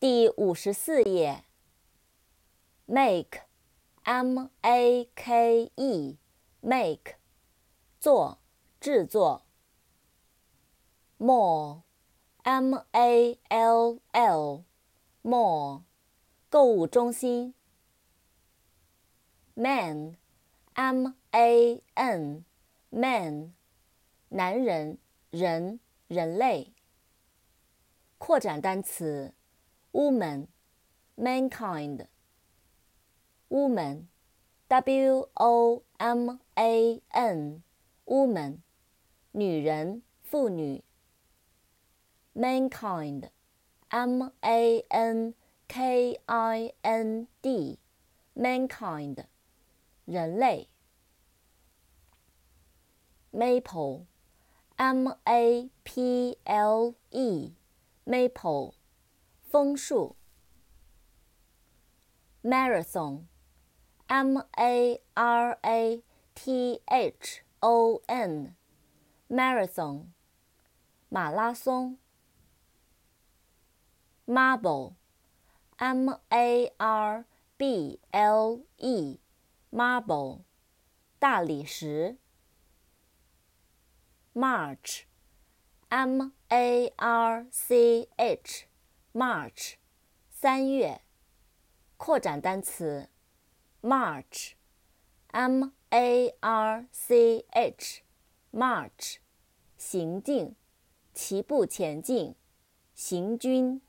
第五十四页。make，m-a-k-e，make，做，制作。mall，m-a-l-l，mall，购物中心。man，m-a-n，man，男人，人，人类。扩展单词 ，woman，mankind。woman，w o m a n，woman，女人，妇女。mankind，m a n k i n d，mankind，人类。maple，m a p l e，maple， 枫树。marathon，m a r a t h o n，marathon，马拉松。marble，m a r b l e，marble，大理石。March, M-A-R-C-H March，三月。扩展单词，march，m a r c h，march，行进，齐步前进，行军。